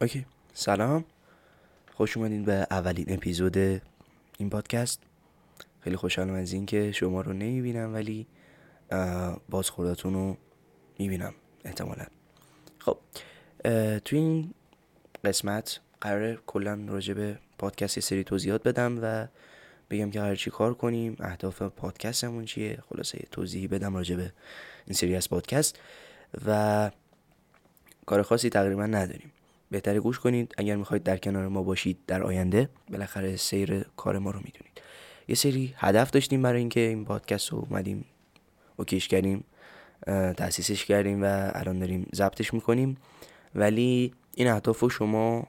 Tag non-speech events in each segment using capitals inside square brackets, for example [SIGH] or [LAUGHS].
اوکی. سلام. خوش اومدین به اولین اپیزود این پادکست. خیلی خوشحالم از اینکه شما رو نمی‌بینم ولی باز خودتون رو می‌بینم احتمالا. خب تو این قسمت قرار کلا راجع به پادکست سری توضیحات بدم و بگم که قرار چی کار کنیم اهداف پادکستمون چیه. خلاصه یه توضیحی بدم راجع به این سری از پادکست. و کار خاصی تقریبا نداریم. بهتره گوش کنید. اگر می‌خواید در کنار ما باشید در آینده بالاخره سیر کار ما رو می‌دونید. یه سری هدف داشتیم برای اینکه این پادکست رو اومدیم اوکیش کردیم تاسیسش کردیم و الان داریم ضبطش می‌کنیم. ولی این اهداف رو شما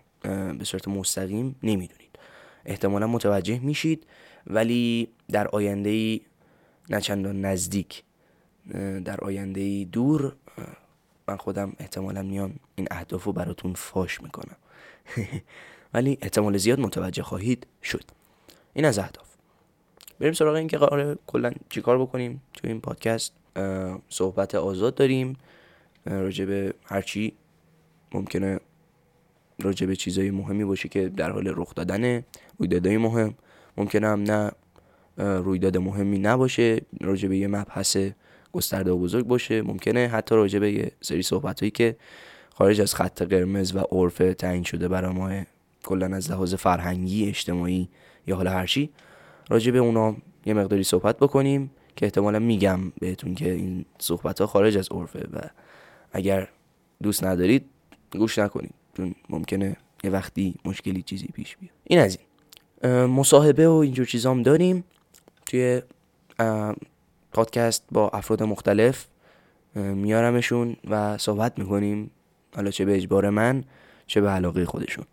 به صورت مستقیم نمی‌دونید. احتمالا متوجه میشید. ولی در آینده ای نه چندان نزدیک در آینده ای دور من خودم احتمالا میام این اهداف رو براتون فاش می‌کنم. [LAUGHS] ولی احتمال زیاد متوجه خواهید شد. این از اهداف. بریم سراغ این که قرار کلا چیکار بکنیم تو این پادکست. صحبت آزاد داریم. راجع به هرچی ممکنه راجع به چیزای مهمی باشه که در حال رخ دادن رویدادهای مهم. ممکنه هم نه رویداد مهمی نباشه. راجع به یه مبحث گسترده و بزرگ باشه. ممکنه حتی راجع به یه سری صحبت هایی که خارج از خط قرمز و عرف تعیین شده برای ما کلا از لحاظ فرهنگی اجتماعی یا حالا هرچی راجع به اونا یه مقداری صحبت بکنیم که احتمالا میگم بهتون که این صحبت ها خارج از عرفه و اگر دوست ندارید گوش نکنید. چون ممکنه یه وقتی مشکلی چیزی پیش بیاد. این از این. مصاحبه و اینجور چیزام داریم. توی پادکست با افراد مختلف میارمشون و صحبت می‌کنیم. حالا چه به اجبار من چه به علاقه خودشون.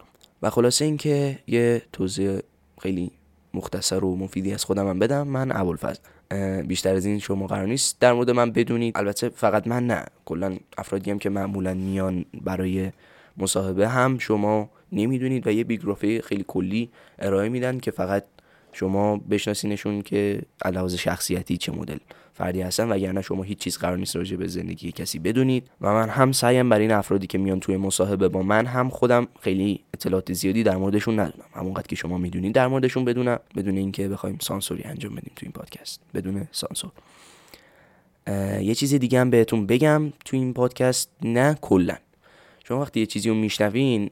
و خلاصه اینکه یه توضیح خیلی مختصر و مفیدی از خودم هم بدم. من ابوالفضل. بیشتر از این شما قرار نیست در مورد من بدونید. البته فقط من نه. کلا افرادی هم که معمولا میان برای مصاحبه هم شما نمی‌دونید و یه بیگرافی خیلی کلی ارائه میدن که فقط شما بشناسینشون که علاوه شخصیتی چه مدل فردی هستن وگرنه شما هیچ چیز قرار نیست راجع به زندگی کسی بدونید. و من هم سعیم برای این افرادی که میان توی مصاحبه با من هم خودم خیلی اطلاعات زیادی در موردشون ندونم. همونقدر که شما می‌دونید در موردشون بدونم بدون اینکه بخوایم سانسوری انجام بدیم توی این پادکست. بدون سانسور. یه چیز دیگه هم بهتون بگم توی این پادکست نه کلا. شما وقتی یه چیزی رو میشنوین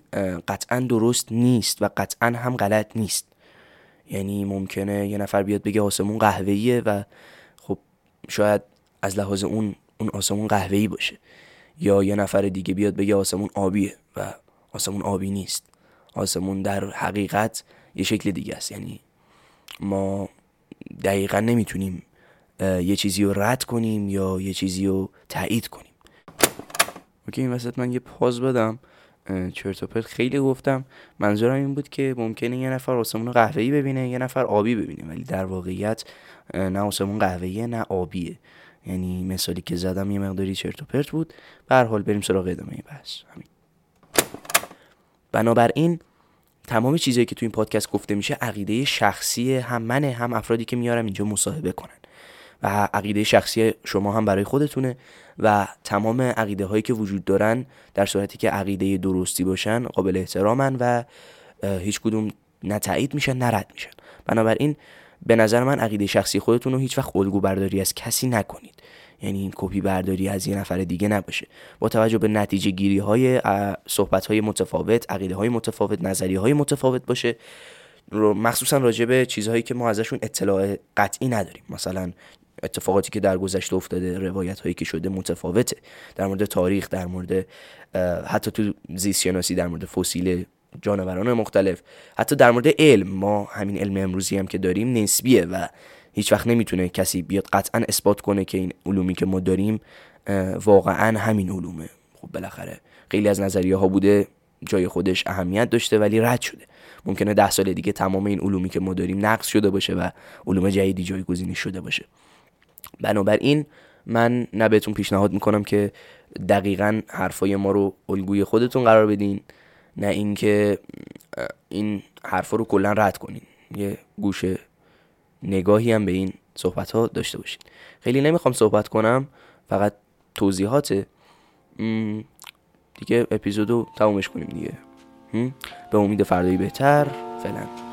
قطعا درست نیست و قطعا هم غلط نیست. یعنی ممکنه یه نفر بیاد بگه آسمون قهوه‌ایه و خب شاید از لحاظ اون اون آسمون قهوه‌ای باشه. یا یه نفر دیگه بیاد بگه آسمون آبیه و آسمون آبی نیست. آسمون در حقیقت یه شکل دیگه است. یعنی ما دقیقا نمی‌تونیم یه چیزی رو رد کنیم یا یه چیزی رو تایید کنیم. اوکی این وسط من یه پاز بدم. چرت و پرت خیلی گفتم. منظورم این بود که ممکنه یه نفر آسمون قهوه‌ای ببینه یه نفر آبی ببینه. ولی در واقعیت نه آسمون قهوه‌ایه نه آبیه. یعنی مثالی که زدم یه مقداری چرت و پرت بود. به هر حال بریم سراغ ادامه بحث. همین. بنابراین تمام چیزایی که تو این پادکست گفته میشه عقیده شخصی هم منه هم افرادی که میارم اینجا مصاحبه کنن. و عقیده شخصی شما هم برای خودتونه و تمام عقیده هایی که وجود دارن در صورتی که عقیده درستی باشن قابل احترامن و هیچ کدوم نه تایید میشن نه رد میشن. بنابراین به نظر من عقیده شخصی خودتون رو هیچ وقت الگو برداری از کسی نکنید. یعنی این کپی برداری از یه نفر دیگه نباشه. با توجه به نتیجه گیری های صحبت های متفاوت عقیده های متفاوت نظریه های متفاوت باشه. مخصوصا راجع به چیزهایی که ما ازشون اطلاع قطعی نداریم. مثلا اتفاقاتی که در گذشته افتاده روایت هایی که شده متفاوته. در مورد تاریخ در مورد حتی تو زیست شناسی در مورد فسیل جانوران مختلف حتی در مورد علم. ما همین علم امروزی هم که داریم نسبیه و هیچ وقت نمی‌تونه کسی بیاد قطعا اثبات کنه که این علومی که ما داریم واقعا همین علومه. خب بالاخره خیلی از نظریه ها بوده جای خودش اهمیت داشته ولی رد شده. ممکنه ده سال دیگه تمام این علومی که ما داریم نقص شده باشه و علوم جدیدی جایگزین شده باشه. بنابراین من نه بهتون پیشنهاد می‌کنم که دقیقا حرفای ما رو الگوی خودتون قرار بدین نه اینکه این حرفا رو کلا رد کنین. یه گوشه نگاهی هم به این صحبت ها داشته باشین. خیلی نمی‌خوام صحبت کنم فقط توضیحات دیگه اپیزودو تمومش کنیم دیگه. به امید فردایی بهتر. فعلا.